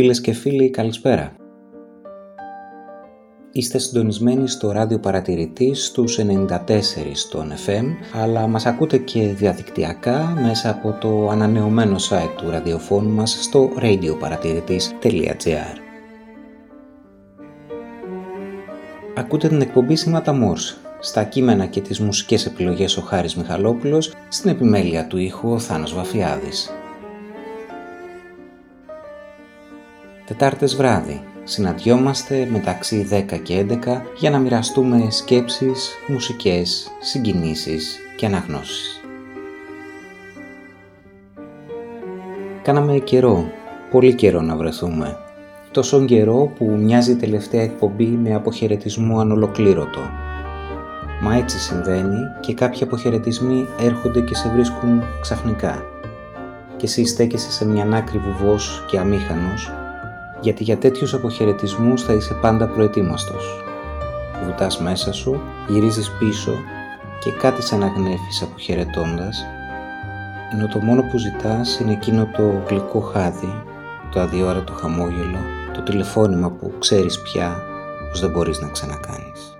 Φίλες και φίλοι, καλησπέρα. Είστε συντονισμένοι στο ράδιο παρατηρητής στους 94 στον FM, αλλά μας ακούτε και διαδικτυακά μέσα από το ανανεωμένο site του ραδιοφώνου μας στο radioparatiritis.gr. Ακούτε την εκπομπή Σήματα Μόρς, στα κείμενα και τις μουσικές επιλογές ο Χάρης Μιχαλόπουλος, στην επιμέλεια του ήχου ο Θάνος Βαφιάδης. Τετάρτες βράδυ. Συναντιόμαστε μεταξύ 10 και 11 για να μοιραστούμε σκέψεις, μουσικές, συγκινήσεις και αναγνώσεις. Κάναμε καιρό, πολύ καιρό να βρεθούμε. Τόσο καιρό που μοιάζει η τελευταία εκπομπή με αποχαιρετισμό ανολοκλήρωτο. Μα έτσι συμβαίνει και κάποιοι αποχαιρετισμοί έρχονται και σε βρίσκουν ξαφνικά. Και εσύ στέκεσαι σε μια άκρη βουβός και αμήχανος γιατί για τέτοιους αποχαιρετισμούς θα είσαι πάντα προετοίμαστος. Βουτάς μέσα σου, γυρίζεις πίσω και κάτι σαν αγνέφεις αποχαιρετώντας, ενώ το μόνο που ζητάς είναι εκείνο το γλυκό χάδι, το αδιόρατο χαμόγελο, το τηλεφώνημα που ξέρεις πια πως δεν μπορείς να ξανακάνεις.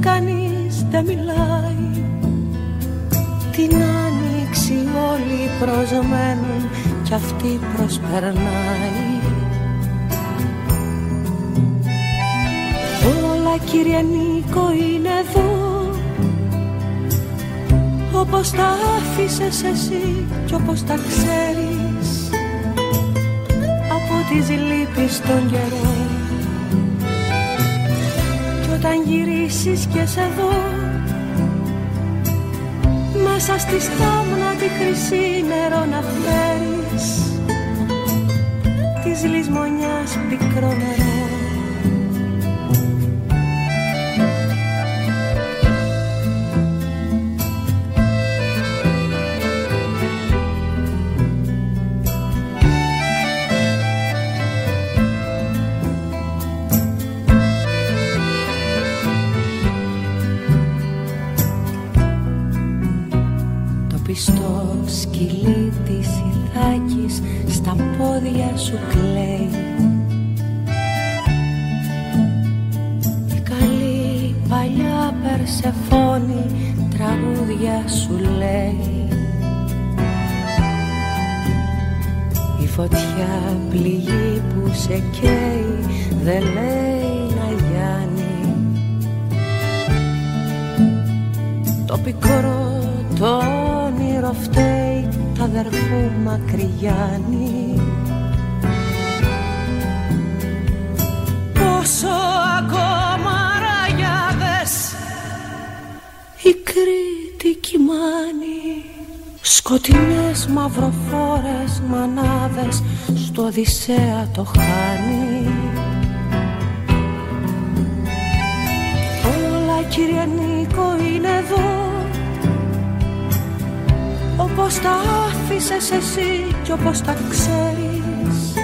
Κανείς δεν μιλάει. Την άνοιξη όλοι προσμένουν Κι αυτή προσπερνάει. Όλα κύριε Νίκο είναι εδώ. Όπως τα άφησες εσύ κι όπως τα ξέρεις. Από τις λύπεις των καιρών. κι όταν γυρίσεις και σε δω. Μέσα στη στάμνα τη χρυσή νερό να φέρεις της λησμονιάς πικρό νερό παλιά Περσεφόνη τραγούδια σου λέει. Η φωτιά πληγή που σε καίει δεν λέει να γιάνει. Το πικρό το όνειρο φταίει τα αδερφού μακριγιάννη πόσο ακόμα η Κρήτη κοιμάνει σκοτεινές μαυροφόρες μανάδες στο Οδυσσέα το χάνει. Όλα κύριε Νίκο είναι εδώ. Όπως τα άφησες εσύ κι όπως τα ξέρεις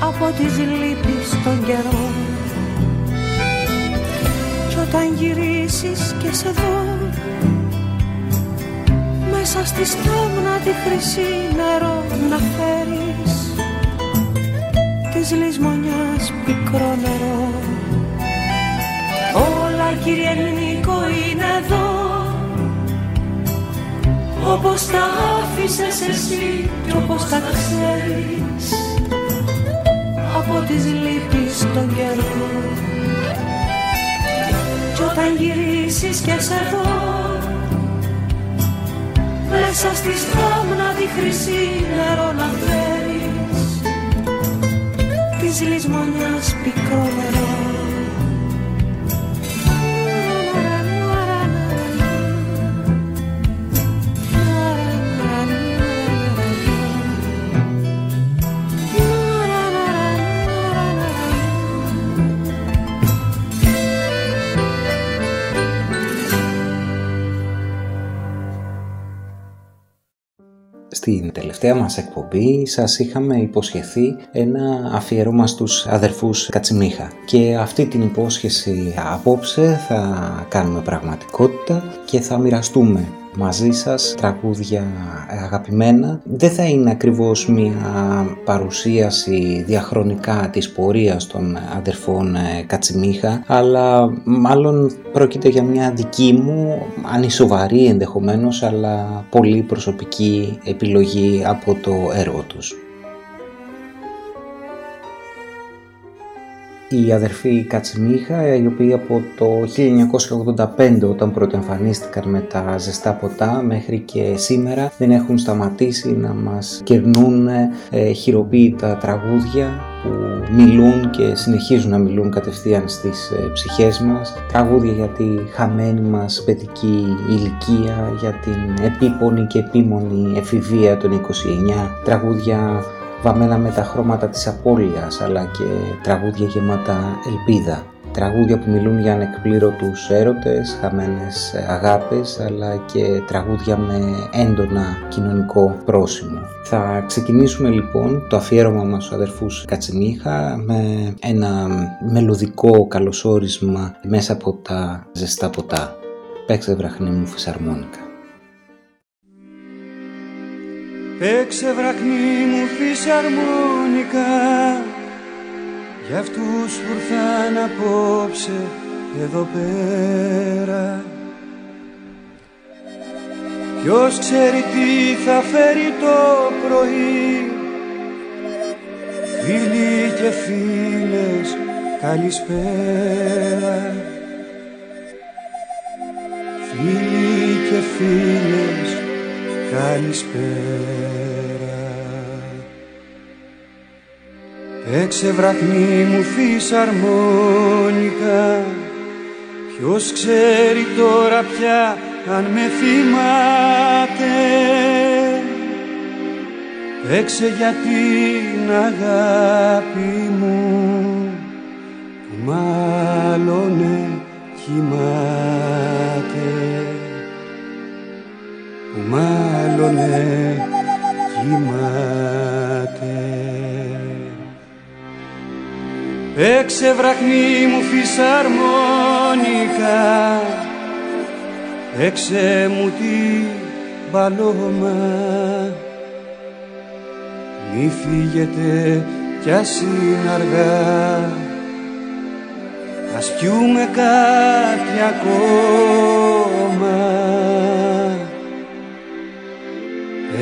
από τις λύπεις των καιρών κι όταν γυρίσεις και σε δω. Μέσα στη στάμνα τη χρυσή νερό να φέρεις της λησμονιάς πικρό νερό. Όλα κύριε Νίκο είναι εδώ. Όπως τα άφησες εσύ κι όπως τα ξέρεις. Από τις λύπεις των καιρών κι όταν γυρίσεις και σε δω μέσα στη στάμνα τη χρυσή νερό να φέρεις. Της λησμονιάς πικρό νερό τελευταία μας εκπομπή σας είχαμε υποσχεθεί ένα αφιέρωμα στους αδερφούς Κατσιμίχα. Και αυτή την υπόσχεση απόψε θα κάνουμε πραγματικότητα και θα μοιραστούμε μαζί σας τραγούδια αγαπημένα. Δεν θα είναι ακριβώς μια παρουσίαση διαχρονικά της πορείας των αδερφών ε, Κατσιμίχα, αλλά μάλλον πρόκειται για μια δική μου, ανισοβαρή ενδεχομένως, αλλά πολύ προσωπική επιλογή από το έργο τους. Η αδερφή Κατσιμίχα, οι οποίοι από το 1985 όταν πρωτοεμφανίστηκαν με τα ζεστά ποτά μέχρι και σήμερα δεν έχουν σταματήσει να μας κερνούν ε, χειροποίητα τραγούδια που μιλούν και συνεχίζουν να μιλούν κατευθείαν στις ε, ψυχές μας. Τραγούδια για τη χαμένη μας παιδική ηλικία για την επίπονη και επίμονη εφηβεία των 29 τραγούδια βαμμένα με τα χρώματα της απώλειας αλλά και τραγούδια γεμάτα ελπίδα. Τραγούδια που μιλούν για ανεκπλήρωτους έρωτες, χαμένες αγάπες αλλά και τραγούδια με έντονα κοινωνικό πρόσημο. Θα ξεκινήσουμε λοιπόν το αφιέρωμα μας στους αδερφούς Κατσιμίχα με ένα μελωδικό καλωσόρισμα μέσα από τα ζεστά ποτά. Παίξε βραχνή μου φυσαρμόνικα. Παίξε βραχνή μου φυσαρμόνικα για αυτούς που ήρθαν απόψε εδώ πέρα. Ποιος ξέρει τι θα φέρει το πρωί Φίλοι και φίλες καλησπέρα. Φίλοι και φίλες καλησπέρα Παίξε βραχνή μου φυσαρμόνικα Ποιος ξέρει τώρα πια αν με θυμάται; Παίξε για την αγάπη μου που μάλλον κοιμάται μάλλον κοιμάται. Παίξε βραχνή μου φυσαρμόνικα Παίξε μου τη μπαλώμα. Μη φύγετε κι ας είναι αργά. Ας πιούμε κάτι ακόμα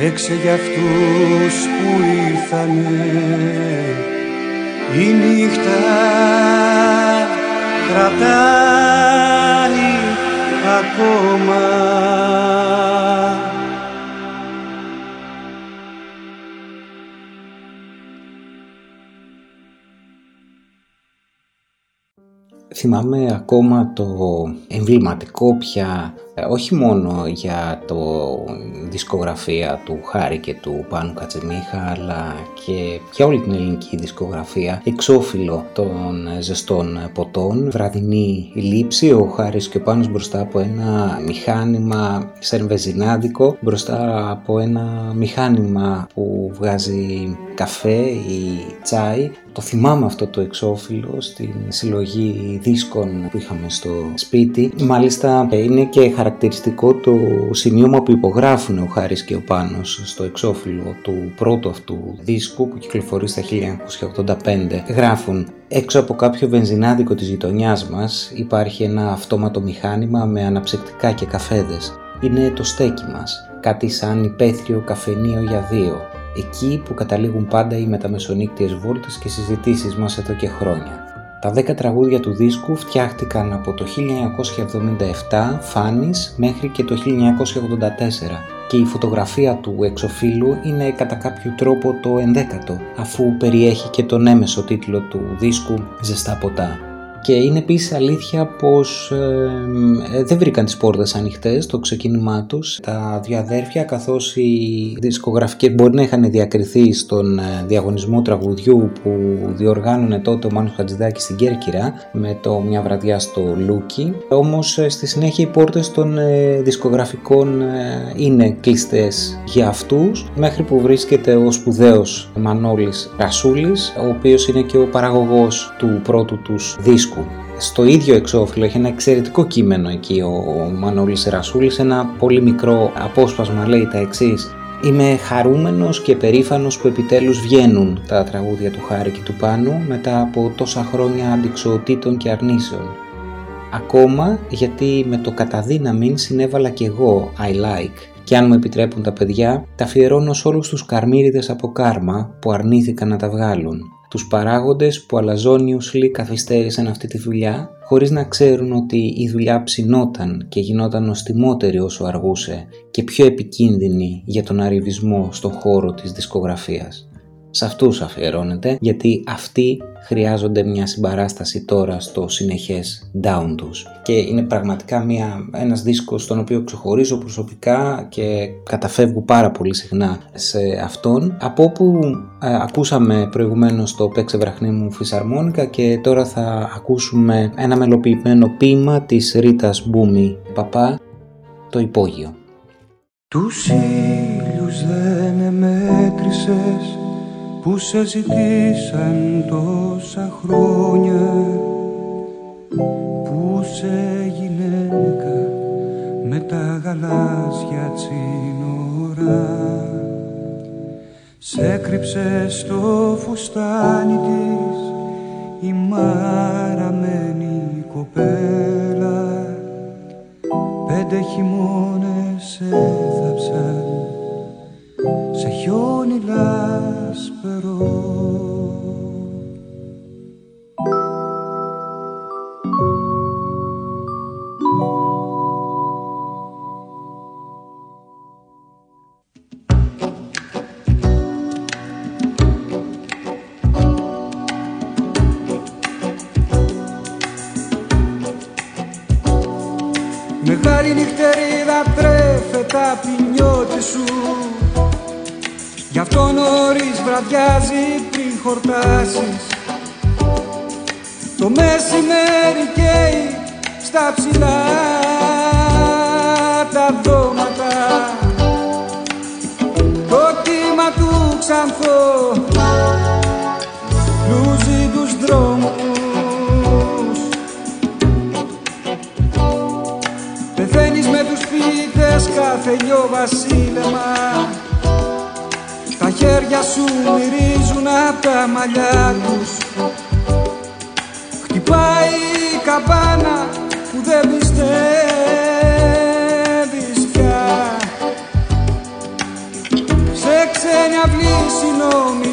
Έξε για αυτούς που ήρθανε. Η νύχτα κρατάει ακόμα. Θυμάμαι ακόμα το εμβληματικό πια ε, όχι μόνο για το δισκογραφία του Χάρη και του Πάνου Κατσεμίχα αλλά και για όλη την ελληνική δισκογραφία εξώφυλλο των ζεστών ποτών βραδινή λήψη ο Χάρης και ο Πάνος μπροστά από ένα μηχάνημα σερβεζινάδικο μπροστά από ένα μηχάνημα που βγάζει καφέ ή τσάι το θυμάμαι αυτό το εξώφυλλο στην συλλογή δίσκων που είχαμε στο σπίτι. Μάλιστα είναι και χαρακτηριστικό το σημείωμα που υπογράφουν ο Χάρης και ο Πάνος στο εξώφυλλο του πρώτου αυτού δίσκου που κυκλοφορεί στα 1985. Γράφουν Έξω από κάποιο βενζινάδικο της γειτονιάς μας υπάρχει ένα αυτόματο μηχάνημα με αναψυκτικά και καφέδες. Είναι το στέκι μας κάτι σαν υπαίθριο καφενείο για δύο, εκεί που καταλήγουν πάντα οι μεταμεσονύκτιες βόλτες και συζητήσεις μας εδώ και χρόνια. Τα 10 τραγούδια του δίσκου φτιάχτηκαν από το 1977 Φάνης μέχρι και το 1984 και η φωτογραφία του εξωφύλλου είναι κατά κάποιο τρόπο το ενδέκατο αφού περιέχει και τον έμμεσο τίτλο του δίσκου «Ζεστά ποτά». Και είναι επίσης αλήθεια πως ε, δεν βρήκαν τις πόρτες ανοιχτές στο ξεκίνημά τους. Τα δύο αδέρφια καθώς οι δισκογραφικές μπορεί να είχαν διακριθεί στον ε, διαγωνισμό τραγουδιού που διοργάνωνε τότε ο Μάνος Χατζιδάκις στην Κέρκυρα με το μια βραδιά στο Λούκι. Όμως ε, στη συνέχεια οι πόρτες των δισκογραφικών είναι κλειστές για αυτούς μέχρι που βρίσκεται ο σπουδαίος Μανώλης Ρασούλης ο οποίος είναι και ο παραγωγός του πρώτου τους δίσκου στο ίδιο εξώφυλλο έχει ένα εξαιρετικό κείμενο εκεί ο, ο Μανώλης Ρασούλης, ένα πολύ μικρό απόσπασμα λέει τα εξής. Είμαι χαρούμενος και περήφανος που επιτέλους βγαίνουν τα τραγούδια του Χάρη και του Πάνου μετά από τόσα χρόνια αντικσοοτήτων και αρνήσεων. Ακόμα γιατί με το καταδύναμιν συνέβαλα κι εγώ I like και αν μου επιτρέπουν τα παιδιά, τα αφιερώνω σε όλους τους καρμύριδες από κάρμα που αρνήθηκαν να τα βγάλουν τους παράγοντες που αλαζόνιουσλοι καθυστέρησαν αυτή τη δουλειά χωρίς να ξέρουν ότι η δουλειά ψινόταν και γινόταν νοστιμότερη όσο αργούσε και πιο επικίνδυνη για τον arrivisμό στον χώρο της δισκογραφίας σε αυτούς αφιερώνεται γιατί αυτοί χρειάζονται μια συμπαράσταση τώρα στο συνεχές down τους. Και είναι πραγματικά μια, ένας δίσκος στον οποίο ξεχωρίζω προσωπικά και καταφεύγω πάρα πολύ συχνά σε αυτόν. Από όπου ε, ακούσαμε προηγουμένως το «Παίξε βραχνή μου φυσαρμόνικα» και τώρα θα ακούσουμε ένα μελοποιημένο ποίημα της Ρίτας Μπούμι Παπά «Το υπόγειο». Τους ήλιους δεν μέτρησες που σε ζητήσαν τόσα χρόνια που σε γυναίκα με τα γαλάζια τσίνορα σε κρύψε στο φουστάνι της η μαραμένη κοπέλα. Πέντε χειμώνες έθαψαν σε χιόνι λάσπερο βραδιάζει πριν χορτάσεις. Το μεσημέρι καίει στα ψηλά τα δώματα. Το κύμα του ξανθό λούζει τους δρόμους. Πεθαίνεις με τους φύτες κάθε λιό βασίλεμα. τα χέρια σου μυρίζουν απ' τα μαλλιά τους. Χτυπάει η καμπάνα που δεν πιστεύεις πια. Σε ξένη αυλή συνομιλείς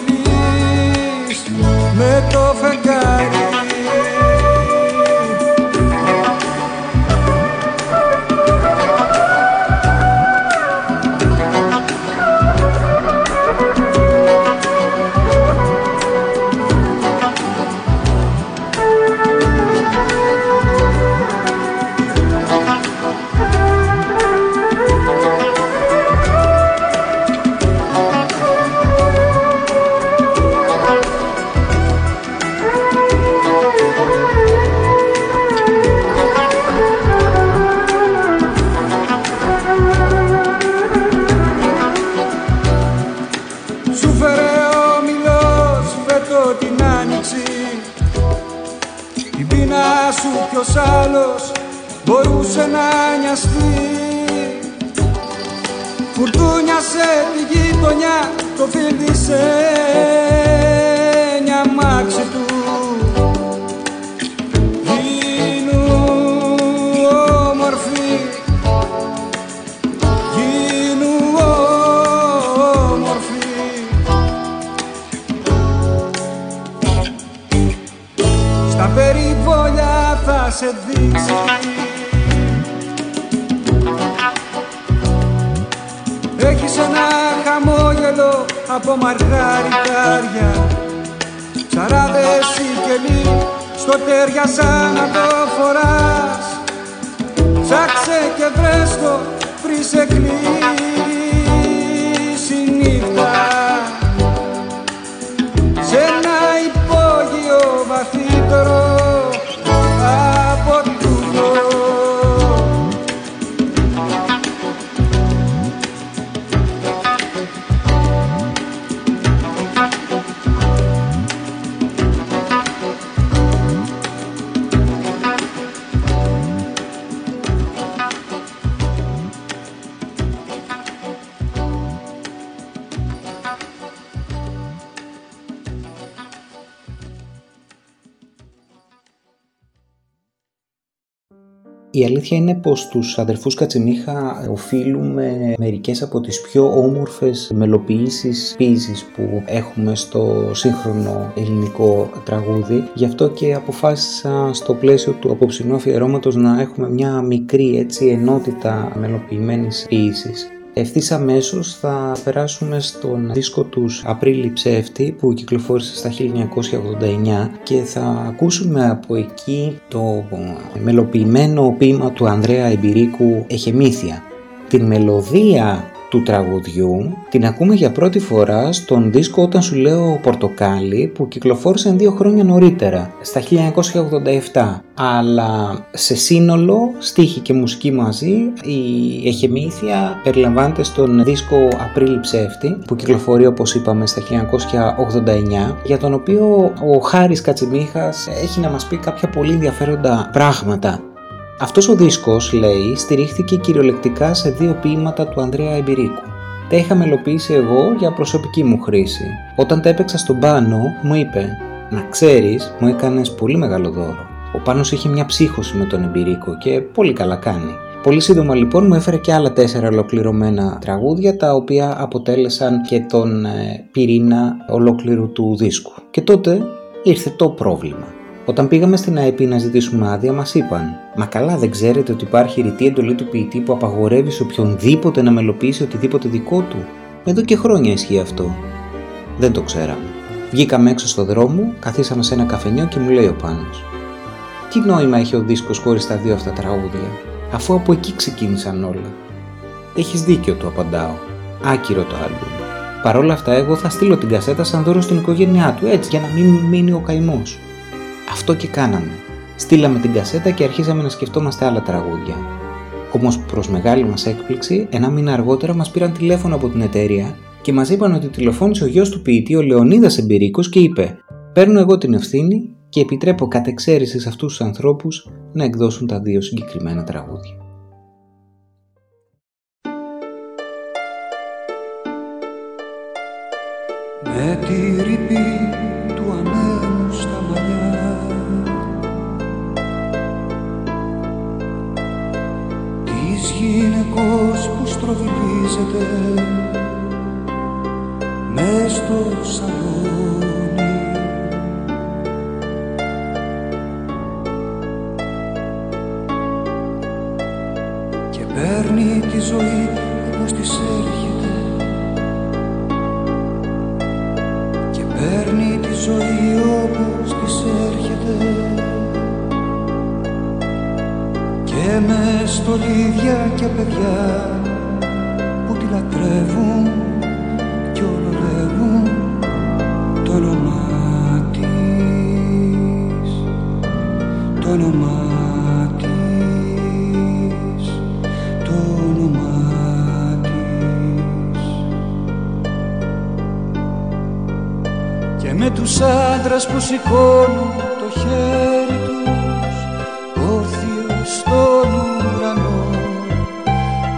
με το φεγγάρι νοιαστεί Φουρτούνιασε τη γειτονιά το φίλησε μια μάξι του. Γίνου όμορφη Γίνου όμορφη Στα περιβόλια θα σε δει. Από μαργαριτάρια Ψαράδες κελί στο τέρια σαν να το φοράς. Ψάξε και βρες το πριν σε κλείσει νύχτα Η αλήθεια είναι πως τους αδερφούς Κατσιμίχα οφείλουμε μερικές από τις πιο όμορφες μελοποιήσεις ποίησης που έχουμε στο σύγχρονο ελληνικό τραγούδι. Γι' αυτό και αποφάσισα στο πλαίσιο του απόψινού αφιερώματος να έχουμε μια μικρή έτσι ενότητα μελοποιημένης ποίησης. Ευθύς αμέσως θα περάσουμε στον δίσκο τους Απρίλη Ψεύτη που κυκλοφόρησε στα 1989 και θα ακούσουμε από εκεί το μελοποιημένο ποίημα του Ανδρέα Εμπειρίκου «Εχεμήθεια». Την μελωδία του τραγουδιού την ακούμε για πρώτη φορά στον δίσκο «Όταν σου λέω πορτοκάλι» που κυκλοφόρησε δύο χρόνια νωρίτερα, στα 1987. Αλλά σε σύνολο, στίχη και μουσική μαζί, η εχεμήθεια περιλαμβάνεται στον δίσκο «Απρίλη ψεύτη» που κυκλοφορεί όπως είπαμε στα 1989 για τον οποίο ο Χάρης Κατσιμίχας έχει να μας πει κάποια πολύ ενδιαφέροντα πράγματα αυτός ο δίσκος, λέει, στηρίχθηκε κυριολεκτικά σε δύο ποιήματα του Ανδρέα Εμπειρίκου. Τα είχα μελοποιήσει εγώ για προσωπική μου χρήση. Όταν τα έπαιξα στον Πάνο, μου είπε «Να ξέρεις, μου έκανες πολύ μεγάλο δώρο». Ο Πάνος είχε μια ψύχωση με τον Εμπειρίκο και πολύ καλά κάνει. Πολύ σύντομα λοιπόν μου έφερε και άλλα τέσσερα ολοκληρωμένα τραγούδια τα οποία αποτέλεσαν και τον ε, πυρήνα ολόκληρου του δίσκου. Και τότε ήρθε το πρόβλημα. Όταν πήγαμε στην ΑΕΠ να ζητήσουμε άδεια, μας είπαν: Μα καλά, δεν ξέρετε ότι υπάρχει ρητή εντολή του ποιητή που απαγορεύει σε οποιονδήποτε να μελοποιήσει οτιδήποτε δικό του. Εδώ και χρόνια ισχύει αυτό. Δεν το ξέραμε. Βγήκαμε έξω στο δρόμο, καθίσαμε σε ένα καφενιό και μου λέει ο Πάνος Τι νόημα έχει ο δίσκος χωρίς τα δύο αυτά τραγούδια, αφού από εκεί ξεκίνησαν όλα. Έχεις δίκιο, του απαντάω. Άκυρο το άλμπουμ. Παρ' όλα αυτά, εγώ θα στείλω την κασέτα σαν δώρο στην οικογένειά του, έτσι για να μην μείνει ο καημός. Αυτό και κάναμε. Στείλαμε την κασέτα και αρχίσαμε να σκεφτόμαστε άλλα τραγούδια. Όμως προς μεγάλη μας έκπληξη, ένα μήνα αργότερα μας πήραν τηλέφωνο από την εταιρεία και μας είπαν ότι τηλεφώνησε ο γιος του ποιητή, ο Λεωνίδας Εμπειρίκο, και είπε: Παίρνω εγώ την ευθύνη και επιτρέπω κατ' εξαίρεση σε αυτούς τους ανθρώπους να εκδώσουν τα δύο συγκεκριμένα τραγούδια. Με τη ρηπή του ανέμου γυναικός που στροβιλίζεται μες στο σαλόνι. Και παίρνει τη ζωή όπως της έρχεται και παίρνει τη ζωή όπως της έρχεται. και με στολίδια και παιδιά που τη λατρεύουν κι όλο λέγουν το όνομά της. Το όνομά της. Το όνομά της. Και με τους άντρας που σηκώνουν το χέρι τους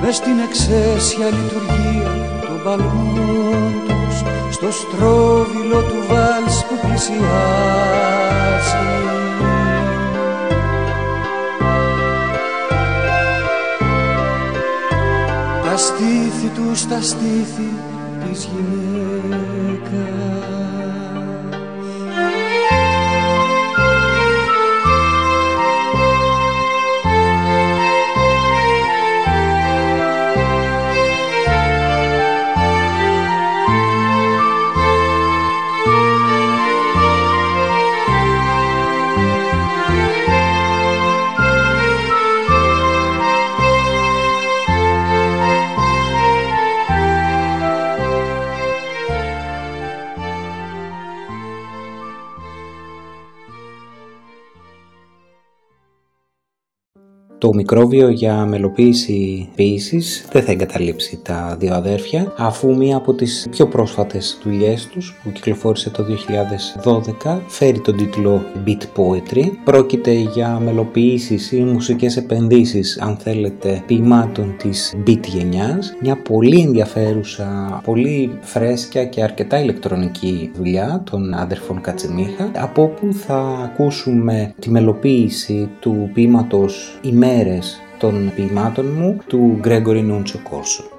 μες στην εξαίσια λειτουργία των παλμών τους στο στρόβιλο του βάλς που πλησιάζει. Τα στήθη τους στα στήθη της γυναίκας μικρόβιο για μελοποίηση ποιήσης δεν θα εγκαταλείψει τα δύο αδέρφια αφού μία από τις πιο πρόσφατες δουλειές τους που κυκλοφόρησε το 2012 φέρει τον τίτλο Beat Poetry. Πρόκειται για μελοποιήσεις ή μουσικές επενδύσεις αν θέλετε ποιημάτων της beat γενιάς. Μια πολύ ενδιαφέρουσα, πολύ φρέσκια και αρκετά ηλεκτρονική δουλειά των άδερφων Κατσιμίχα από όπου θα ακούσουμε τη μελοποίηση του ποίηματος «Ημέρες» των ποιημάτων μου του Γκρέγκορι Νούντσο Κόρσο.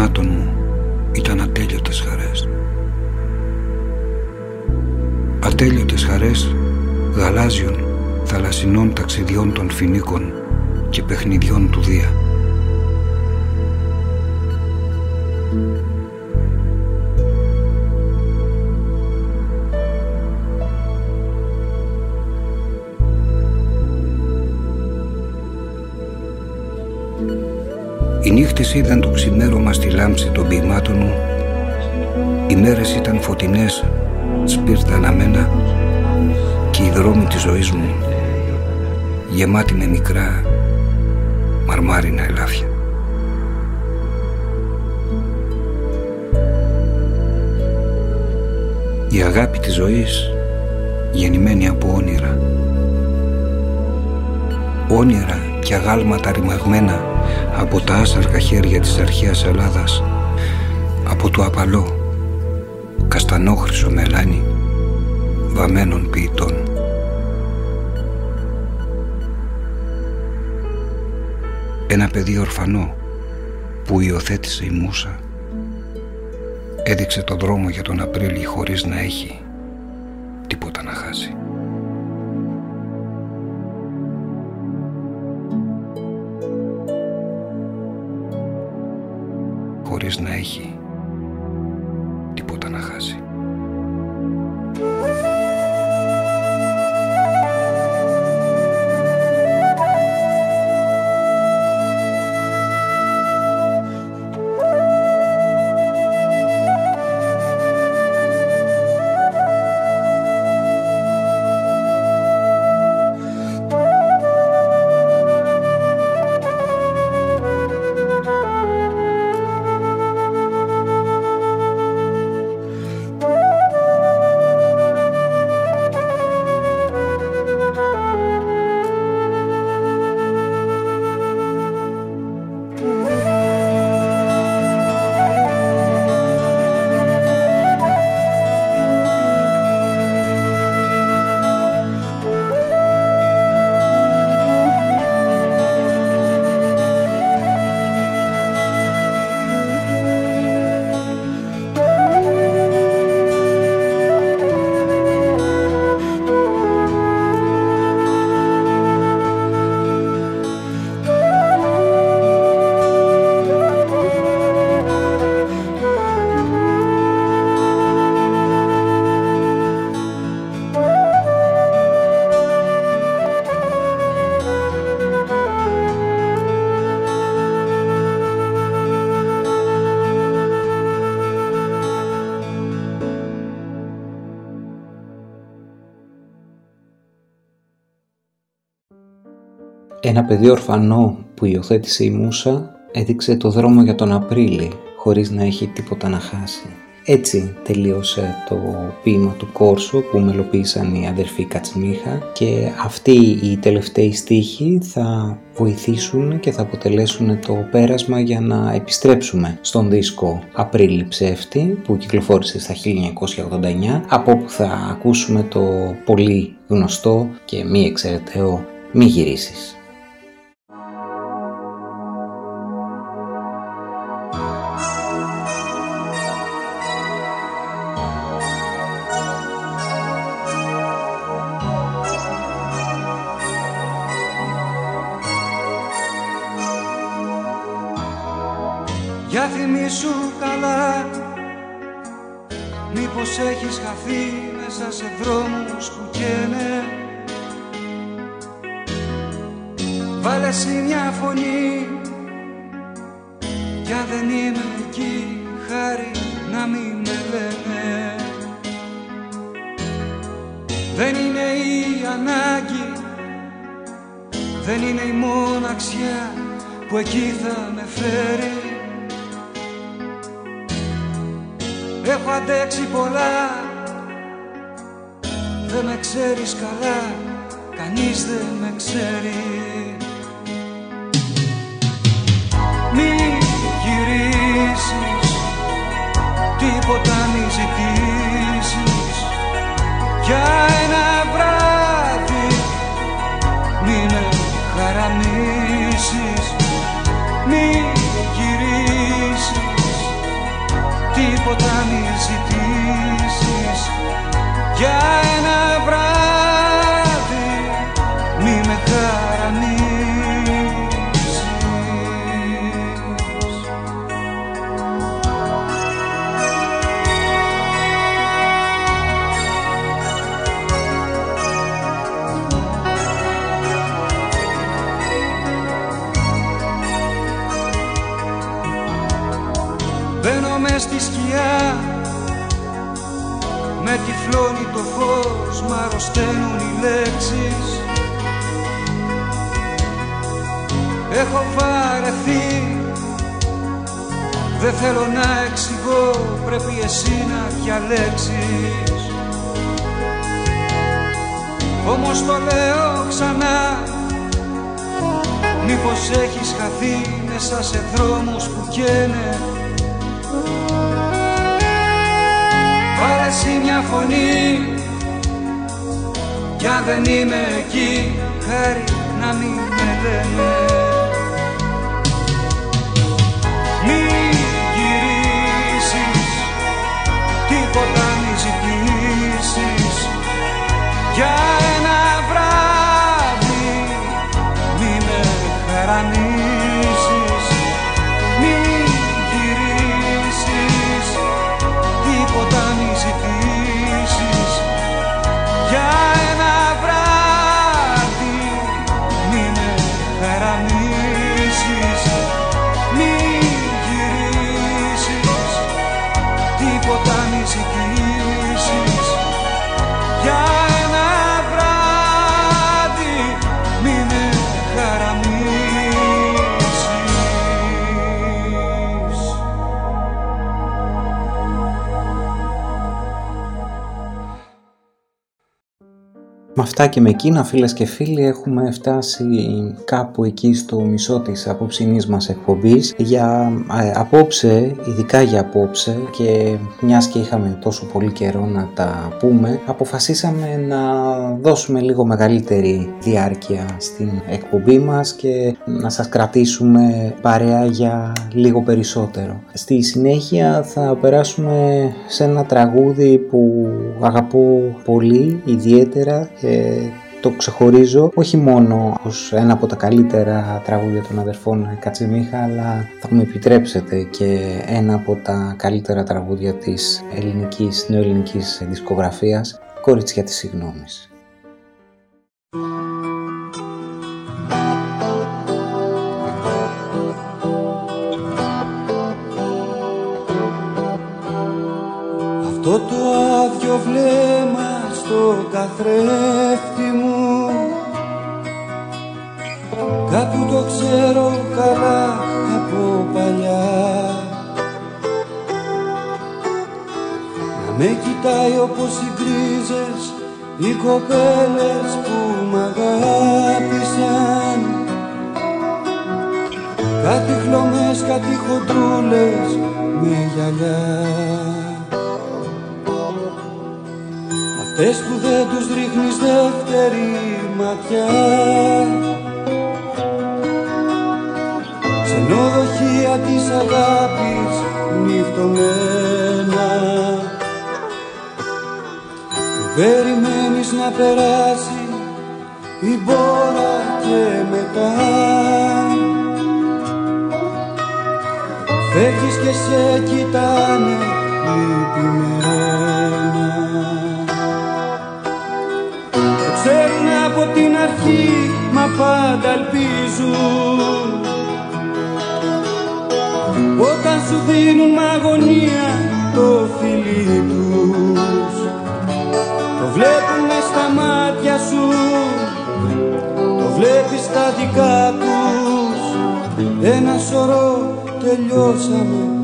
γεμάτων μου ήταν ατέλειωτες χαρές. Ατέλειωτες χαρές γαλάζιων θαλασσινών ταξιδιών των φινίκων και παιχνιδιών του Δία. Είδαν το ξημέρωμα στη λάμψη των ποιημάτων μου. Οι μέρες ήταν φωτεινές, σπίρτα αναμένα Και οι δρόμοι της ζωής μου γεμάτοι με μικρά μαρμάρινα ελάφια. Η αγάπη της ζωής γεννημένη από όνειρα. Όνειρα και αγάλματα ρημαγμένα από τα άσαρκα χέρια της αρχαίας Ελλάδας από το απαλό καστανόχρυσο μελάνι βαμμένων ποιητών. Ένα παιδί ορφανό που υιοθέτησε η Μούσα έδειξε το δρόμο για τον Απρίλη χωρίς να έχει Ένα παιδί ορφανό που υιοθέτησε η Μούσα έδειξε το δρόμο για τον Απρίλη χωρίς να έχει τίποτα να χάσει. Έτσι τελείωσε το ποίημα του Κόρσο που μελοποίησαν οι αδερφοί Κατσμίχα και αυτοί οι τελευταίοι στίχοι θα βοηθήσουν και θα αποτελέσουν το πέρασμα για να επιστρέψουμε στον δίσκο Απρίλη Ψεύτη που κυκλοφόρησε στα 1989 από όπου θα ακούσουμε το πολύ γνωστό και μη εξαιρεταίο «Μη γυρίσεις». Δεν είναι η μοναξιά που εκεί θα με φέρει. Έχω αντέξει πολλά. Δεν με ξέρεις καλά Κανείς δεν με ξέρει. Μη γυρίσεις Τίποτα μη ζητήσεις. Για τίποτα μη ζητήσεις. Για μες στη σκιά Με τυφλώνει το φως Μ' αρρωσταίνουν οι λέξεις. Έχω βαρεθεί. Δεν θέλω να εξηγώ Πρέπει εσύ να διαλέξεις. Όμως το λέω ξανά. Μήπως έχεις χαθεί μέσα σε δρόμους που καίνε Βάλε εσύ μια φωνή. Κι αν δεν είμαι εκεί Χάρη να μην με λένε Μη γυρίσεις Τίποτα μη ζητήσεις. Για ένα βράδυ Μη με χαρανίσεις Jesus. Με αυτά και με εκείνα φίλες και φίλοι έχουμε φτάσει κάπου εκεί στο μισό της απόψινής μας εκπομπής για ε, απόψε, ειδικά για απόψε και μιας και είχαμε τόσο πολύ καιρό να τα πούμε αποφασίσαμε να δώσουμε λίγο μεγαλύτερη διάρκεια στην εκπομπή μας και να σας κρατήσουμε παρέα για λίγο περισσότερο. Στη συνέχεια θα περάσουμε σε ένα τραγούδι που αγαπώ πολύ ιδιαίτερα και το ξεχωρίζω όχι μόνο ως ένα από τα καλύτερα τραγούδια των αδερφών Κατσιμίχα αλλά θα μου επιτρέψετε και ένα από τα καλύτερα τραγούδια της ελληνικής, νεοελληνικής δισκογραφίας «Κορίτσια της Συγγνώμης». Αυτό το άδειο βλέμμα στο καθρέφτη μου. Κάπου το ξέρω καλά από παλιά. Να με κοιτάει όπως οι γκρίζες οι κοπέλες που μ' αγάπησαν. Κάτι χλωμές, κάτι χοντρούλες με γυαλιά Αυτές που δεν τους ρίχνεις δεύτερη ματιά. Ξενοδοχεία της αγάπης νυχτωμένα. Που περιμένεις να περάσει η μπόρα και μετά. Έχεις και σε κοιτάνε λυπημένα την αρχή μα πάντα ελπίζουν. Όταν σου δίνουν αγωνία το φιλί τους. Το βλέπουν στα μάτια σου Το βλέπεις στα δικά τους. Ένα σωρό τελειώσαμε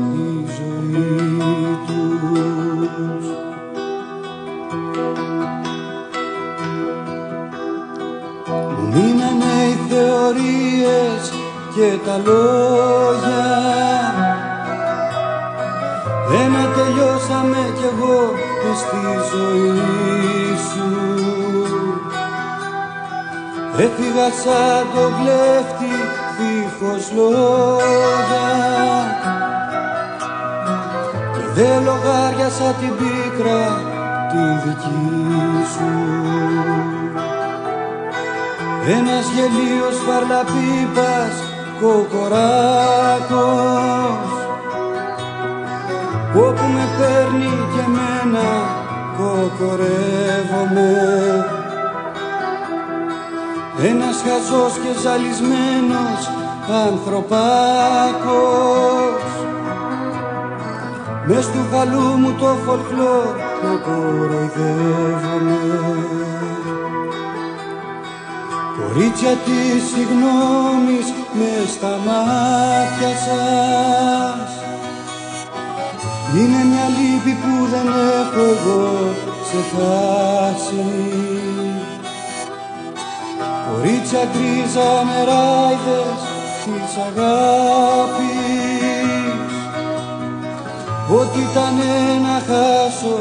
τα λόγια Ένα τελειώσαμε κι εγώ στη ζωή σου. Έφυγα σαν το κλέφτη δίχως λόγια. Και δεν λογάριασα την πίκρα τη δική σου. Ένας γελίος βαρλαπίπας κοκοράκος όπου με παίρνει και μένα κοκορεύομαι. Ένας χαζός και ζαλισμένος ανθρωπάκος Μες του χαλού μου το φολκλόρ να κοροϊδεύομαι. Κορίτσια της συγγνώμης με στα μάτια σας. Είναι μια λύπη που δεν έχω εγώ ξεχάσει. Κορίτσια γκρίζα νεράιδες της αγάπης. Ό,τι ήταν να χάσω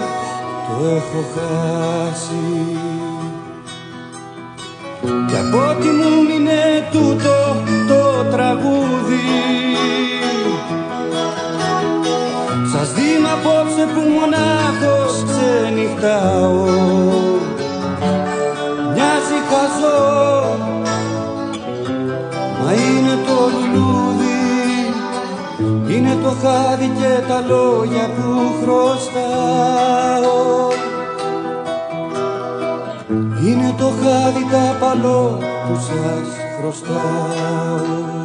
το έχω χάσει. Και από ό,τι μου είναι τούτο το τραγούδι. Σας δίνω απόψε που μονάχος ξενυχτάω. Μοιάζει χαζό Μα είναι το λουλούδι. Είναι το χάδι και τα λόγια που χρωστάω. Είναι το χάδι τα παλό που σας χρωστάω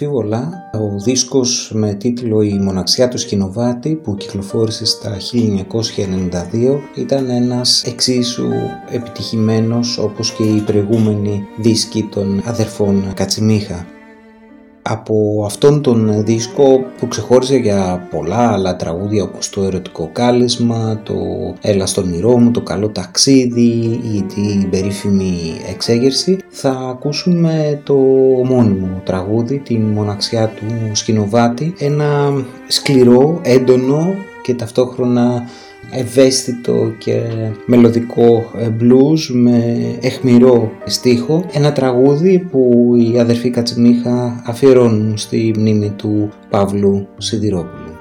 Αναμφίβολα, ο δίσκος με τίτλο «Η μοναξιά του σκηνοβάτη» που κυκλοφόρησε στα 1992 ήταν ένας εξίσου επιτυχημένος όπως και οι προηγούμενοι δίσκοι των αδερφών Κατσιμίχα από αυτόν τον δίσκο που ξεχώρισε για πολλά άλλα τραγούδια όπως το ερωτικό κάλεσμα, το έλα στον όνειρό μου, το καλό ταξίδι ή την περίφημη εξέγερση θα ακούσουμε το μόνιμο τραγούδι, την μοναξιά του Σκηνοβάτη, ένα σκληρό, έντονο και ταυτόχρονα ευαίσθητο και μελωδικό ε, blues με εχμηρό στίχο ένα τραγούδι που οι αδερφοί Κατσιμίχα αφιερώνουν στη μνήμη του Παύλου Σιδηρόπουλου.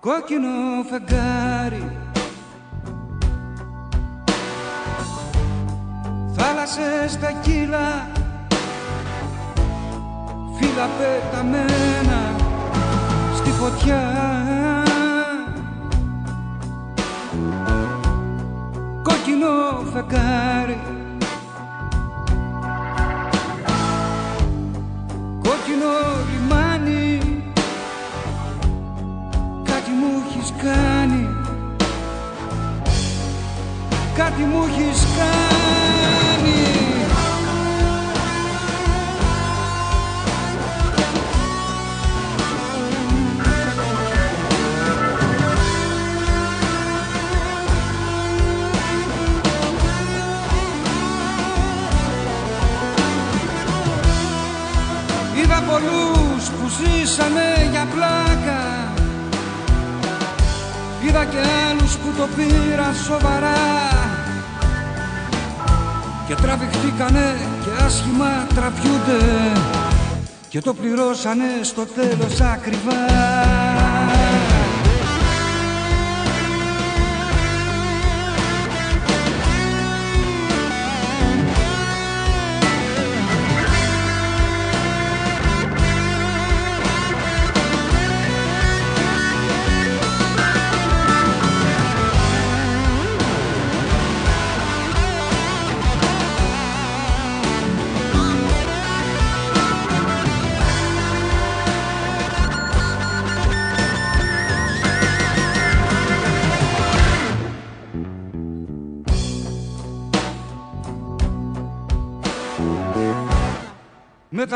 Κόκκινο φεγγάρι θάλασσες τα κύλα. Φύλλα πεταμένα στη φωτιά. Κόκκινο φεγγάρι Και το πληρώσανε στο τέλος ακριβά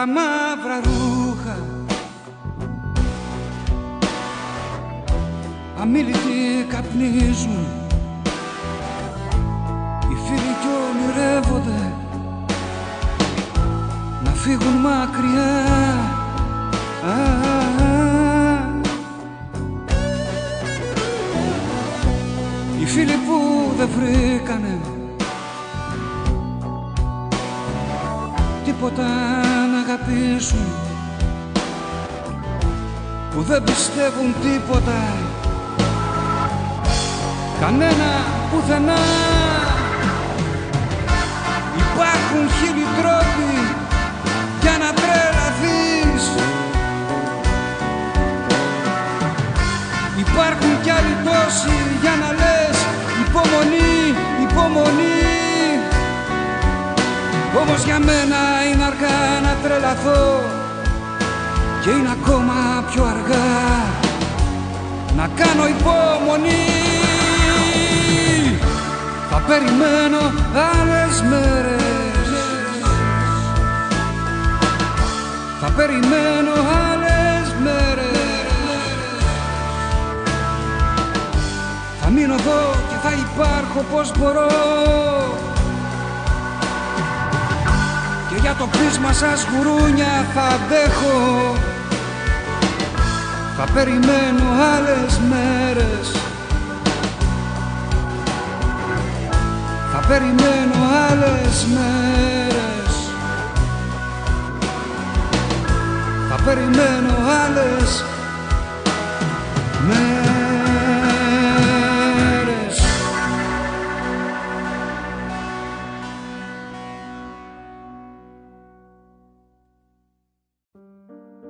με κανένα πουθενά. Υπάρχουν χίλιοι τρόποι για να τρελαθείς. Υπάρχουν κι άλλοι τόσοι για να λες υπομονή, υπομονή όμως για μένα είναι αργά να τρελαθώ Και είναι ακόμα πιο αργά Να κάνω υπομονή. Θα περιμένω άλλες μέρες. Θα περιμένω άλλες μέρες. Θα μείνω εδώ και θα υπάρχω πως μπορώ. Και για το πείσμα σας γουρούνια θα αντέχω. Θα περιμένω άλλες μέρες περιμένω άλλες μέρες. Θα περιμένω άλλες μέρες.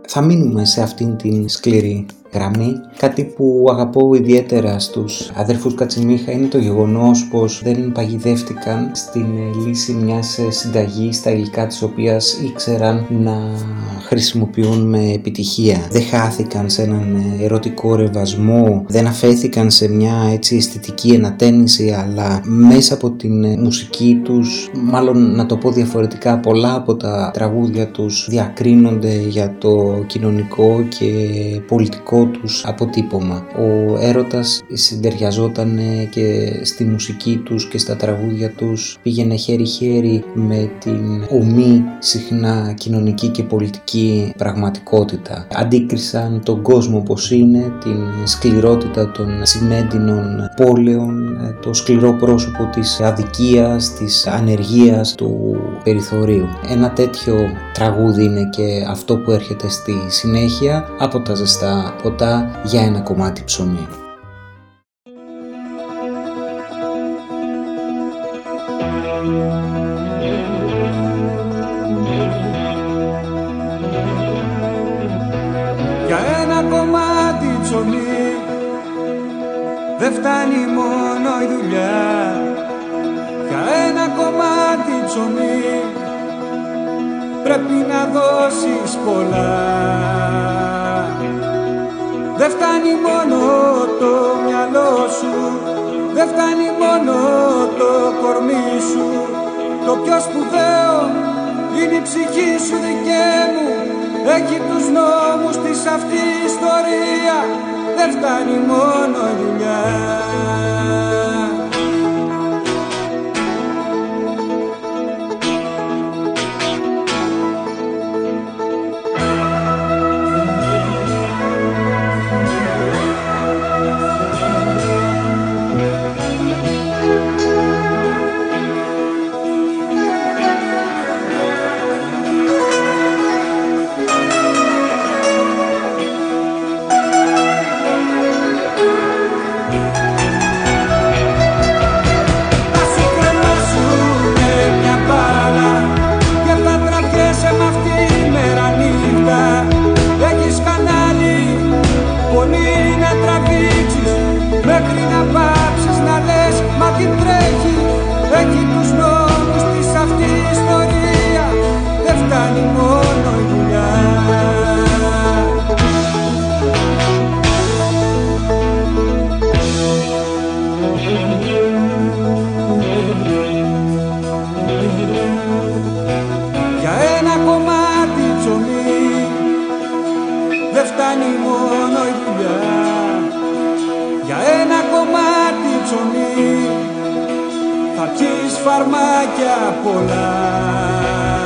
Θα μείνουμε σε αυτήν την σκληρή γραμμή. Κάτι που αγαπώ ιδιαίτερα στους αδερφούς Κατσιμίχα είναι το γεγονός πως δεν παγιδεύτηκαν στην λύση μιας συνταγής στα υλικά της οποίας ήξεραν να χρησιμοποιούν με επιτυχία. Δεν χάθηκαν σε έναν ερωτικό ρεβασμό, δεν αφέθηκαν σε μια έτσι αισθητική ενατένιση αλλά μέσα από την μουσική τους, μάλλον να το πω διαφορετικά, πολλά από τα τραγούδια τους διακρίνονται για το κοινωνικό και πολιτικό τους αποτύπωμα. Ο έρωτας συντεριαζόταν και στη μουσική τους και στα τραγούδια τους πήγαινε χέρι-χέρι με την ομή συχνά κοινωνική και πολιτική πραγματικότητα. Αντίκρισαν τον κόσμο πως είναι, την σκληρότητα των σημέντινων πόλεων, το σκληρό πρόσωπο της αδικίας, της ανεργίας, του περιθωρίου. Ένα τέτοιο τραγούδι είναι και αυτό που έρχεται στη συνέχεια από τα ζεστά για ένα κομμάτι ψωμί. Για ένα κομμάτι ψωμί δεν φτάνει μόνο η δουλειά Για ένα κομμάτι ψωμί πρέπει να δώσεις πολλά Δεν φτάνει μόνο το κορμί σου. Το πιο σπουδαίο είναι η ψυχή σου δικέ μου. Έχει τους νόμους της αυτής η ιστορία. Δεν φτάνει μόνο η δουλειά θα πιεις φαρμάκια πολλά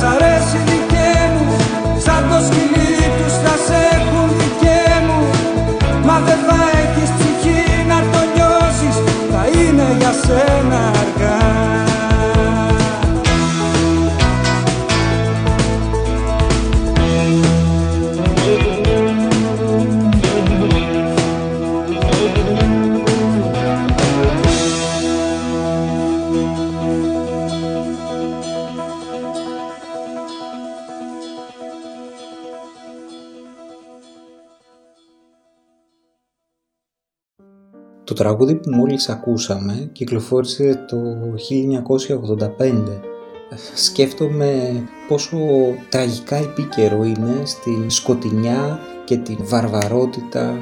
σ' αρέσει δικέ μου Σαν το σκυλί τους θα σε έχουν δικέ μου. Μα δεν θα έχεις ψυχή να το νιώσεις Θα είναι για σένα αργά τραγούδι που μόλις ακούσαμε κυκλοφόρησε το 1985. Σκέφτομαι πόσο τραγικά επίκαιρο είναι στην σκοτεινιά και την βαρβαρότητα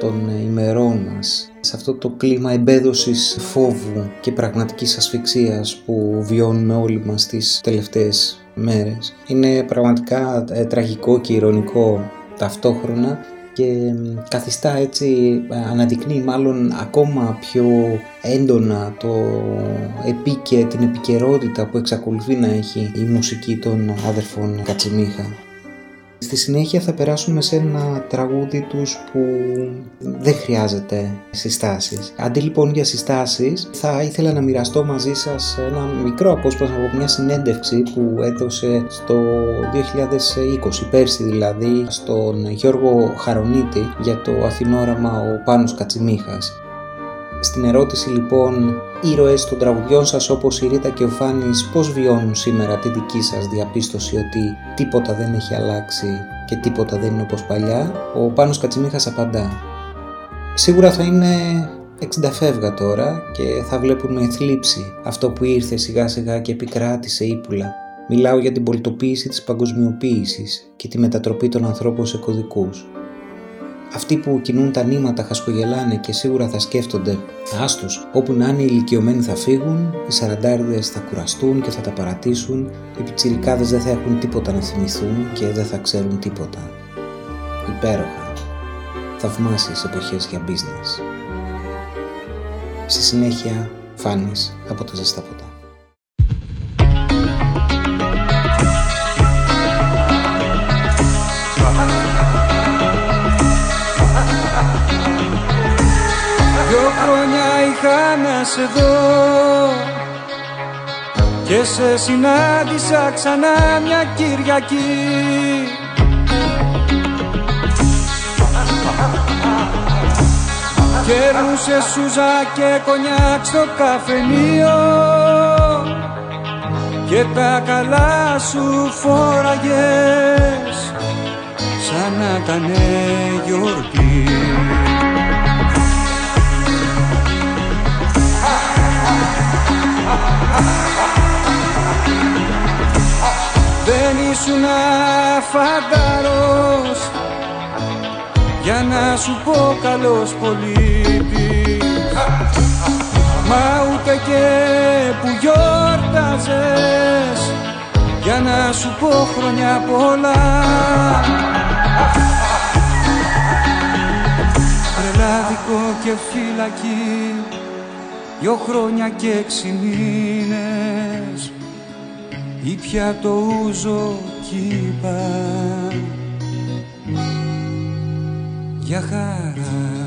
των ημερών μας. Σε αυτό το κλίμα εμπέδωσης φόβου και πραγματικής ασφυξίας που βιώνουμε όλοι μας τις τελευταίες μέρες. Είναι πραγματικά ε, τραγικό και ηρωνικό ταυτόχρονα και μ, καθιστά έτσι, ε, αναδεικνύει μάλλον ακόμα πιο έντονα το επίκαι, την επικαιρότητα που εξακολουθεί να έχει η μουσική των αδερφών Κατσιμίχα. Στη συνέχεια θα περάσουμε σε ένα τραγούδι τους που δεν χρειάζεται συστάσεις. Αντί λοιπόν για συστάσεις θα ήθελα να μοιραστώ μαζί σας ένα μικρό απόσπασμα από μια συνέντευξη που έδωσε στο 2020, πέρσι δηλαδή, στον Γιώργο Χαρονίτη για το Αθηνόραμα ο Πάνος Κατσιμίχας. Στην ερώτηση λοιπόν ήρωες των τραγουδιών σας όπως η Ρίτα και ο Φάνης πώς βιώνουν σήμερα τη δική σας διαπίστωση ότι τίποτα δεν έχει αλλάξει και τίποτα δεν είναι όπως παλιά, ο Πάνος Κατσιμίχας απαντά Σίγουρα θα είναι 60 φεύγα τώρα και θα βλέπουν με θλίψη αυτό που ήρθε σιγά σιγά και επικράτησε ύπουλα. Μιλάω για την πολιτοποίηση της παγκοσμιοποίησης και τη μετατροπή των ανθρώπων σε κωδικούς. Αυτοί που κινούν τα νήματα χασκογελάνε και σίγουρα θα σκέφτονται «Άστος, όπου να είναι οι ηλικιωμένοι θα φύγουν, οι σαραντάριδες θα κουραστούν και θα τα παρατήσουν, οι πιτσιρικάδες δεν θα έχουν τίποτα να θυμηθούν και δεν θα ξέρουν τίποτα». Υπέροχα. Θαυμάσιες εποχές για business. Στη συνέχεια, Φάνης από τα ζεστά ποτά. Χρόνια είχα να σε δω. Και σε συνάντησα ξανά μια Κυριακή. Κέρνουσε σούζα και κονιάκ στο καφενείο. Και τα καλά σου φόραγες Σαν να ήτανε γιορτή Δεν ήσουν φανταρός για να σου πω καλός πολίτης. Μα ούτε και που γιόρταζες. Για να σου πω χρόνια πολλά. Τρελάδικο και φυλακή δυο χρόνια και έξι μήνες ή πια το ούζο κύπα. Για χαρά.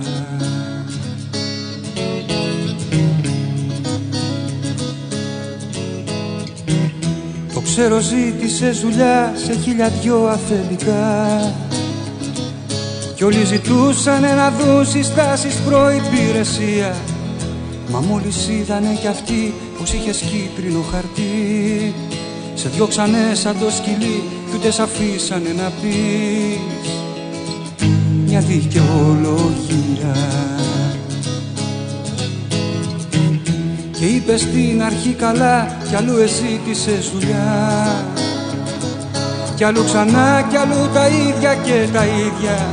Το ξέρω ζήτησε δουλειά σε χίλια δυο αφεντικά. Κι όλοι ζητούσαν να δουν συστάσεις προϋπηρεσία Μα μόλις είδανε κι αυτοί πως είχες κίτρινο χαρτί. Σε διώξανε σαν το σκυλί κι ούτε σ' αφήσανε να πεις. Μια δικαιολογία. Και είπες στην αρχή καλά κι αλλού εζήτησες δουλειά. Κι αλλού ξανά κι αλλού τα ίδια και τα ίδια.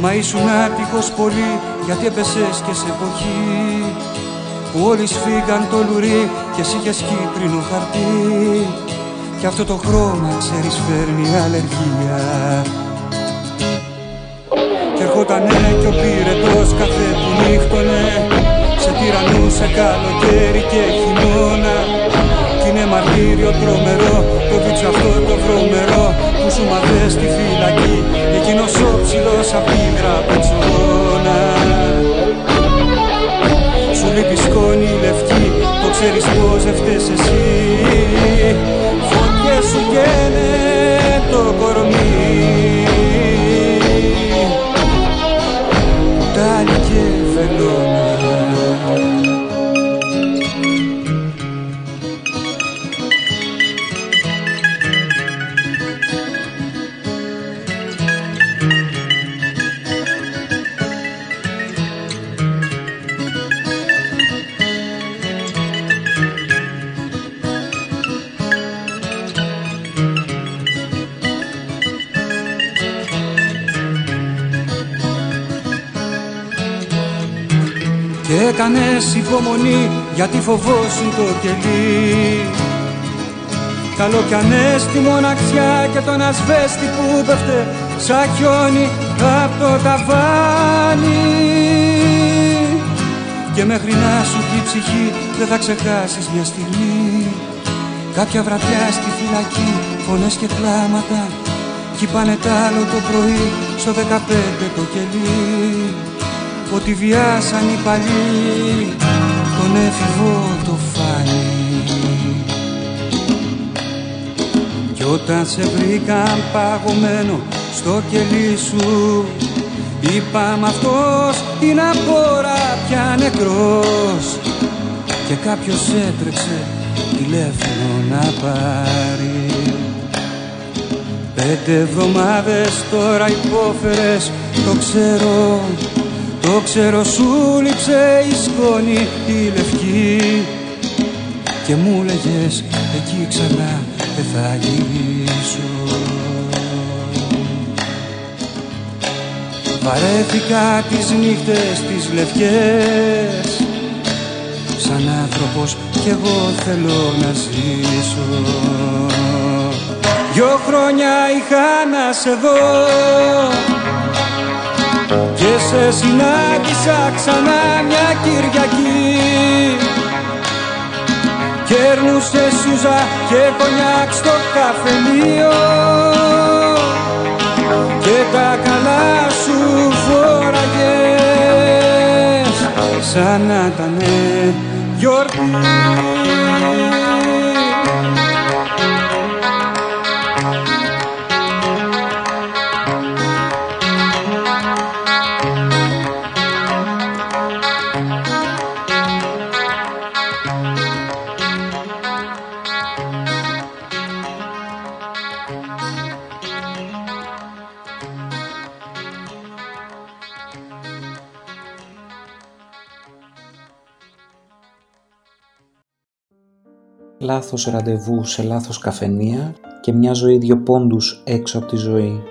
Μα ήσουν άτυχος πολύ γιατί έπεσες και σε εποχή που όλοι σφίγγαν το λουρί και εσύ είχες κίτρινο χαρτί. Και αυτό το χρώμα ξέρεις φέρνει αλλεργία. Και ερχότανε κι ο πυρετός καφέ που νύχτωνε. Σε τυραννούσε καλοκαίρι και χειμώνα. Κι είναι μαρτύριο τρομερό το δείξω αυτό το βρωμερό. Που σου μαθες στη φυλακή εκείνος ο ψηλός απ' την σου λείπει σκόνη λευκή Το ξέρεις πως δεν φταίς εσύ. Φωτιές σου γένε το κορμί έκανες υπομονή γιατί φοβόσουν το κελί. Καλό κι ανέστη μοναξιά και τον ασβέστη που πέφτε σαν χιόνι απ' το ταβάνι. Και μέχρι να σου πει η ψυχή δεν θα ξεχάσεις μια στιγμή. Κάποια βραδιά στη φυλακή φωνές και κλάματα Κι είπανε τ' άλλο το πρωί στο δεκαπέντε το κελί ότι βιάσαν οι παλιοί τον έφηβο το φάνη. Κι όταν σε βρήκαν παγωμένο στο κελί σου είπαμε αυτός είναι απόρα πια νεκρός. Και κάποιος έτρεξε τηλέφωνο να πάρει. Πέντε εβδομάδες τώρα υπόφερες το ξέρω το ξέρω σου λείψε η σκόνη η λευκή. Και μου λέγες εκεί ξανά δεν θα γυρίσω Βαρέθηκα τις νύχτες τις λευκές. Σαν άνθρωπος κι εγώ θέλω να ζήσω. Δυο χρόνια είχα να σε δω και σε συνάντησα ξανά μια Κυριακή. Κέρνουσε σούζα και κονιάκ στο καφενείο. Και τα καλά σου φοραγες σαν να ήταν γιορτή λάθος ραντεβού σε λάθος καφενεία και μια ζωή δυο πόντους έξω από τη ζωή.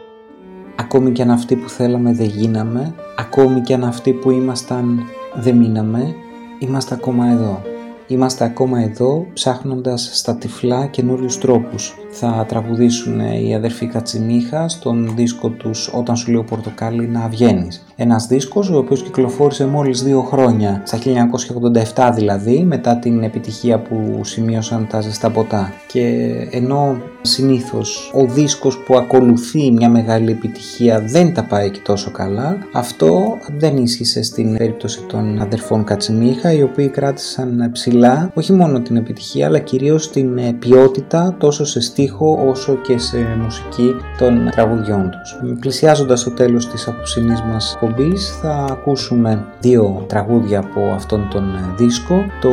ακόμη και αν αυτοί που θέλαμε δεν γίναμε, ακόμη και αν αυτοί που ήμασταν δεν μείναμε, είμαστε ακόμα εδώ. Είμαστε ακόμα εδώ ψάχνοντας στα τυφλά καινούριους τρόπους. Θα τραγουδήσουν οι αδερφοί Κατσιμίχα στον δίσκο τους «Όταν σου λέω πορτοκάλι να βγαίνεις». Ένας δίσκος ο οποίος κυκλοφόρησε μόλις δύο χρόνια, στα 1987 δηλαδή, μετά την επιτυχία που σημείωσαν τα ζεστά ποτά. Και ενώ συνήθως ο δίσκος που ακολουθεί μια μεγάλη επιτυχία δεν τα πάει και τόσο καλά, αυτό δεν ίσχυσε στην περίπτωση των αδερφών Κατσιμίχα, οι οποίοι κράτησαν ψηλά όχι μόνο την επιτυχία αλλά κυρίως την ποιότητα τόσο σε στίχο όσο και σε μουσική των τραγουδιών τους. Πλησιάζοντας το τέλος της απόψινής μας θα ακούσουμε δύο τραγούδια από αυτόν τον δίσκο το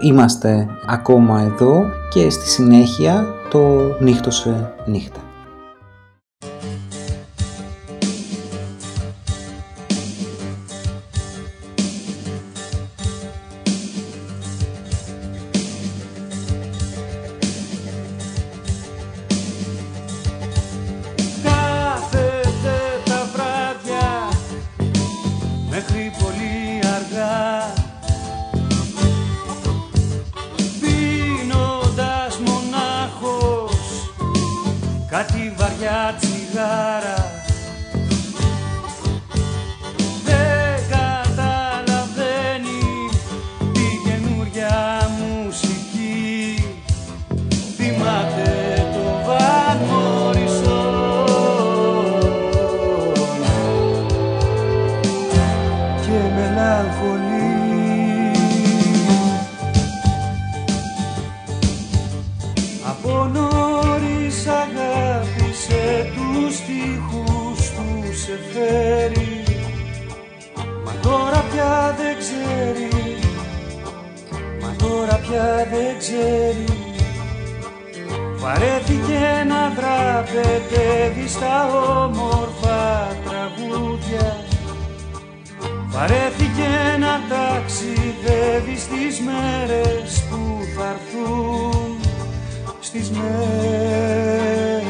«Είμαστε ακόμα εδώ» και στη συνέχεια το «Νύχτωσε νύχτα». στίχους του σε φέρει. Μα τώρα πια δεν ξέρει. Μα τώρα πια δεν ξέρει. Βαρέθηκε να τραπετεύει στα όμορφα τραγούδια. Βαρέθηκε να ταξιδεύει στις μέρες που θα έρθουν. Στις μέρες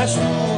gesto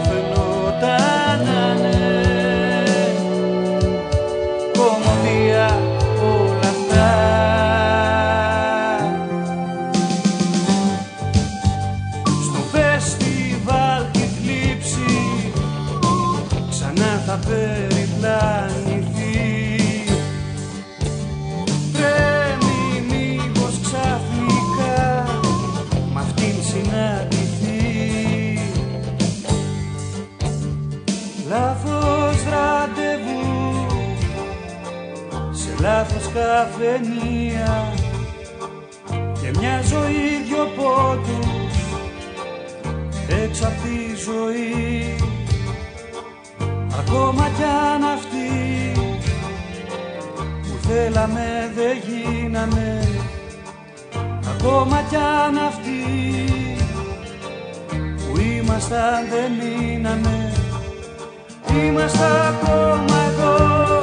Ακόμα κι αν αυτοί που θέλαμε δεν γίναμε. Ακόμα κι αν αυτοί που ήμασταν δεν μείναμε Είμαστε ακόμα εδώ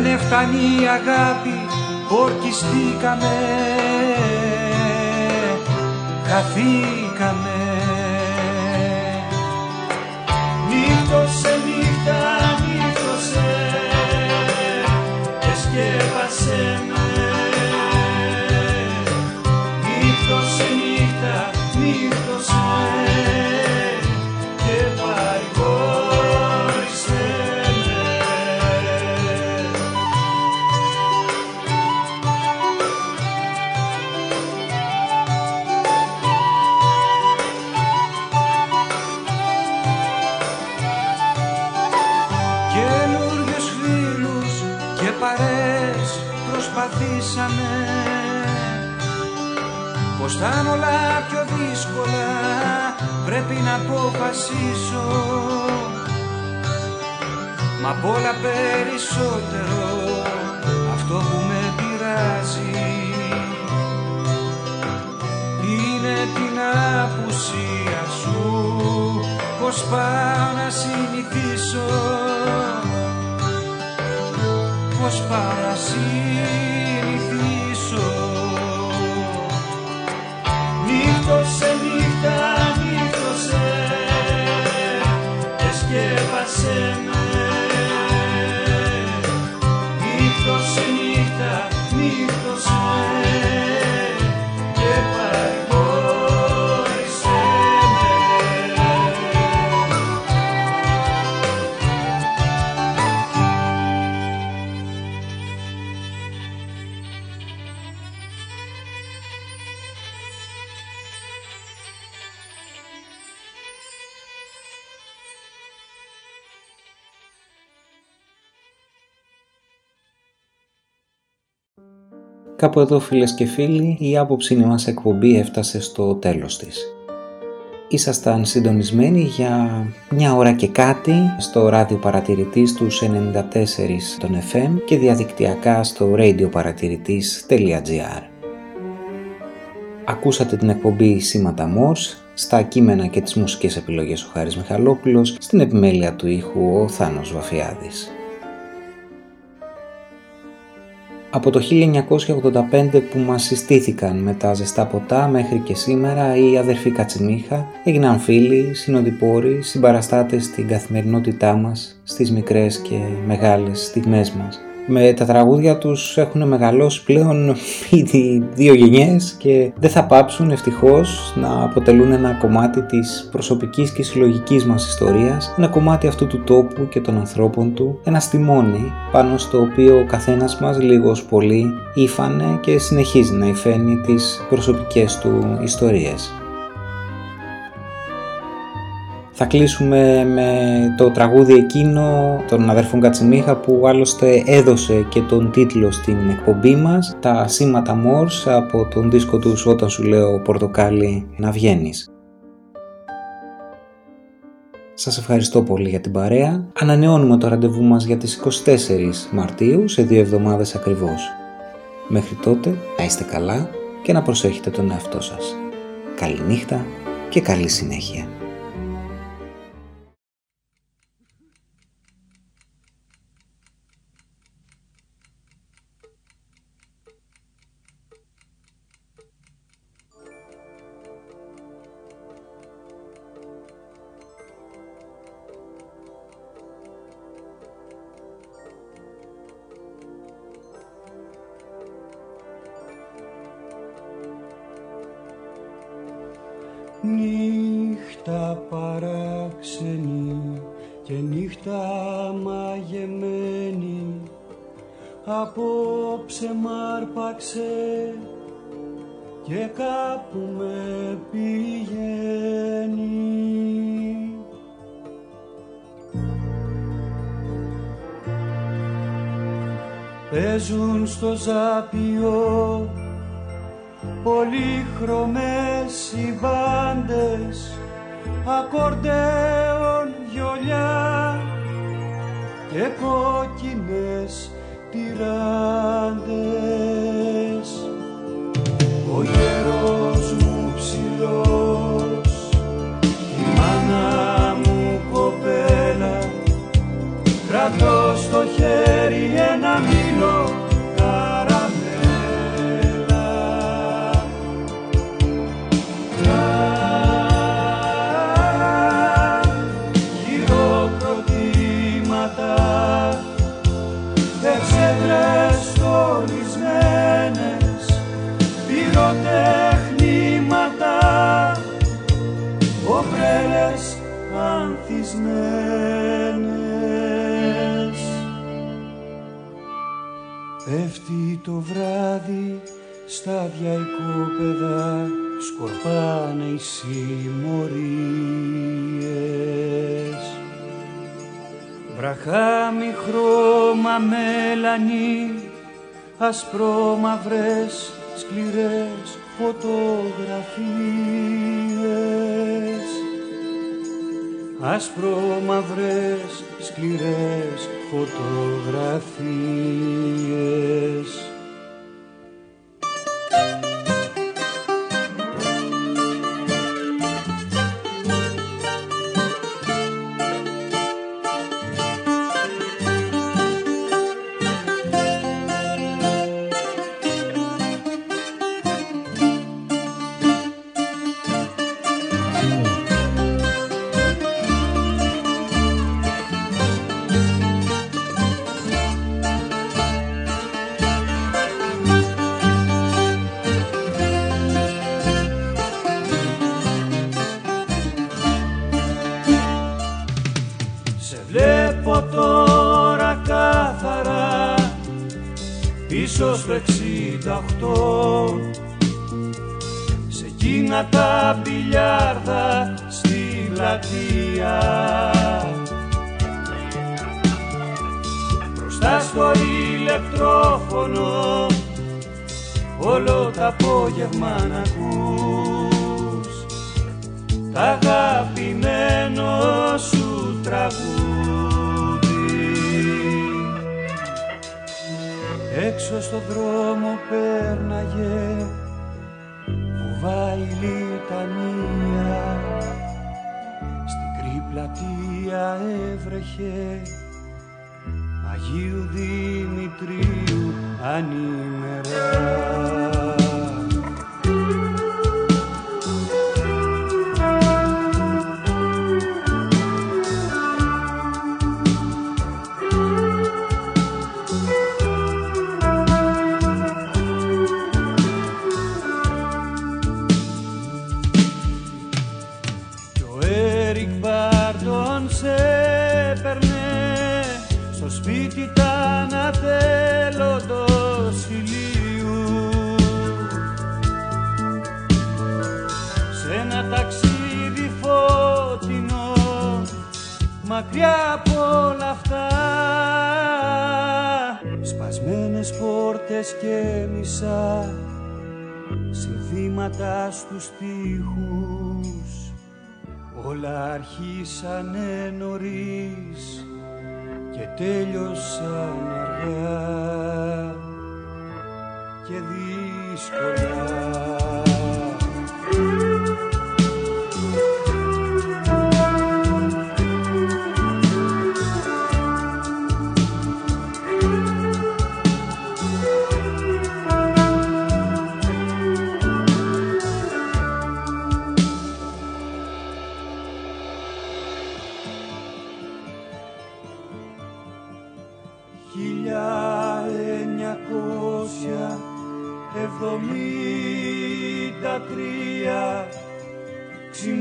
Δεν έφτανει η αγάπη, ορκιστήκαμε. Χαθήκαμε Πως θα είναι όλα πιο δύσκολα. Πρέπει να αποφασίσω. Μα απ' όλα περισσότερο αυτό που με πειράζει. Είναι την απουσία σου. Πως πάω να συνηθίσω. Πως πάω να συνηθίσω Κάπου εδώ φίλες και φίλοι η άποψη μας εκπομπή έφτασε στο τέλος της. Ήσασταν συντονισμένοι για μια ώρα και κάτι στο ράδιο παρατηρητής του 94 των FM και διαδικτυακά στο radioparatηρητής.gr Ακούσατε την εκπομπή Σήματα Μόρς, στα κείμενα και τις μουσικές επιλογές ο Χάρης Μιχαλόπουλος, στην επιμέλεια του ήχου ο Θάνος Βαφιάδης. Από το 1985 που μας συστήθηκαν με τα ζεστά ποτά μέχρι και σήμερα οι αδερφοί Κατσιμίχα έγιναν φίλοι, συνοδοιπόροι, συμπαραστάτες στην καθημερινότητά μας, στις μικρές και μεγάλες στιγμές μας με τα τραγούδια τους έχουν μεγαλώσει πλέον ήδη δύο γενιές και δεν θα πάψουν ευτυχώς να αποτελούν ένα κομμάτι της προσωπικής και συλλογικής μας ιστορίας, ένα κομμάτι αυτού του τόπου και των ανθρώπων του, ένα στιμόνι πάνω στο οποίο ο καθένας μας λίγος πολύ ήφανε και συνεχίζει να υφαίνει τις προσωπικές του ιστορίες. Θα κλείσουμε με το τραγούδι εκείνο των αδερφών Κατσιμίχα που άλλωστε έδωσε και τον τίτλο στην εκπομπή μας τα σήματα Μόρς από τον δίσκο τους όταν σου λέω πορτοκάλι να βγαίνεις. Σας ευχαριστώ πολύ για την παρέα. Ανανεώνουμε το ραντεβού μας για τις 24 Μαρτίου σε δύο εβδομάδες ακριβώς. Μέχρι τότε να είστε καλά και να προσέχετε τον εαυτό σας. Καληνύχτα και καλή συνέχεια. Ασπρόμαυρες σκληρές φωτογραφίες. Ασπρόμαυρες σκληρές φωτογραφίες μακριά από όλα αυτά Σπασμένες πόρτες και μισά Συνθήματα στους τοίχους Όλα αρχίσανε νωρίς και τέλειωσαν αργά και δύσκολα.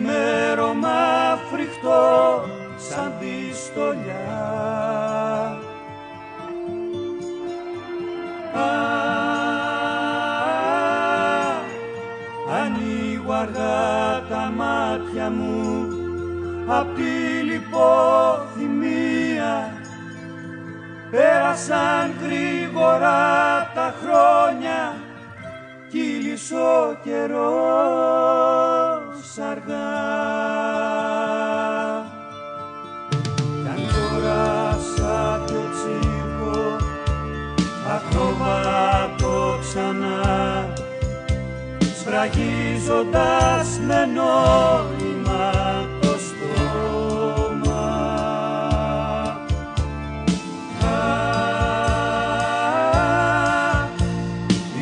ξημέρωμα φρικτό σαν δυστολιά, ανοίγω αργά τα μάτια μου απ' τη λιποθυμία πέρασαν γρήγορα τα χρόνια κύλησε ο καιρός αργά Κι αν τώρα σαν το τσίχο ακόμα ξανά. Σφραγίζοντας με νόημα το στόμα. Α,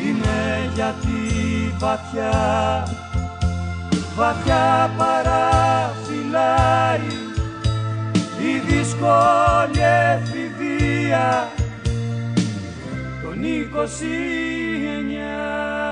είμαι γιατί βαθιά βαθιά παραφυλάει η δύσκολη εφηβεία των 29.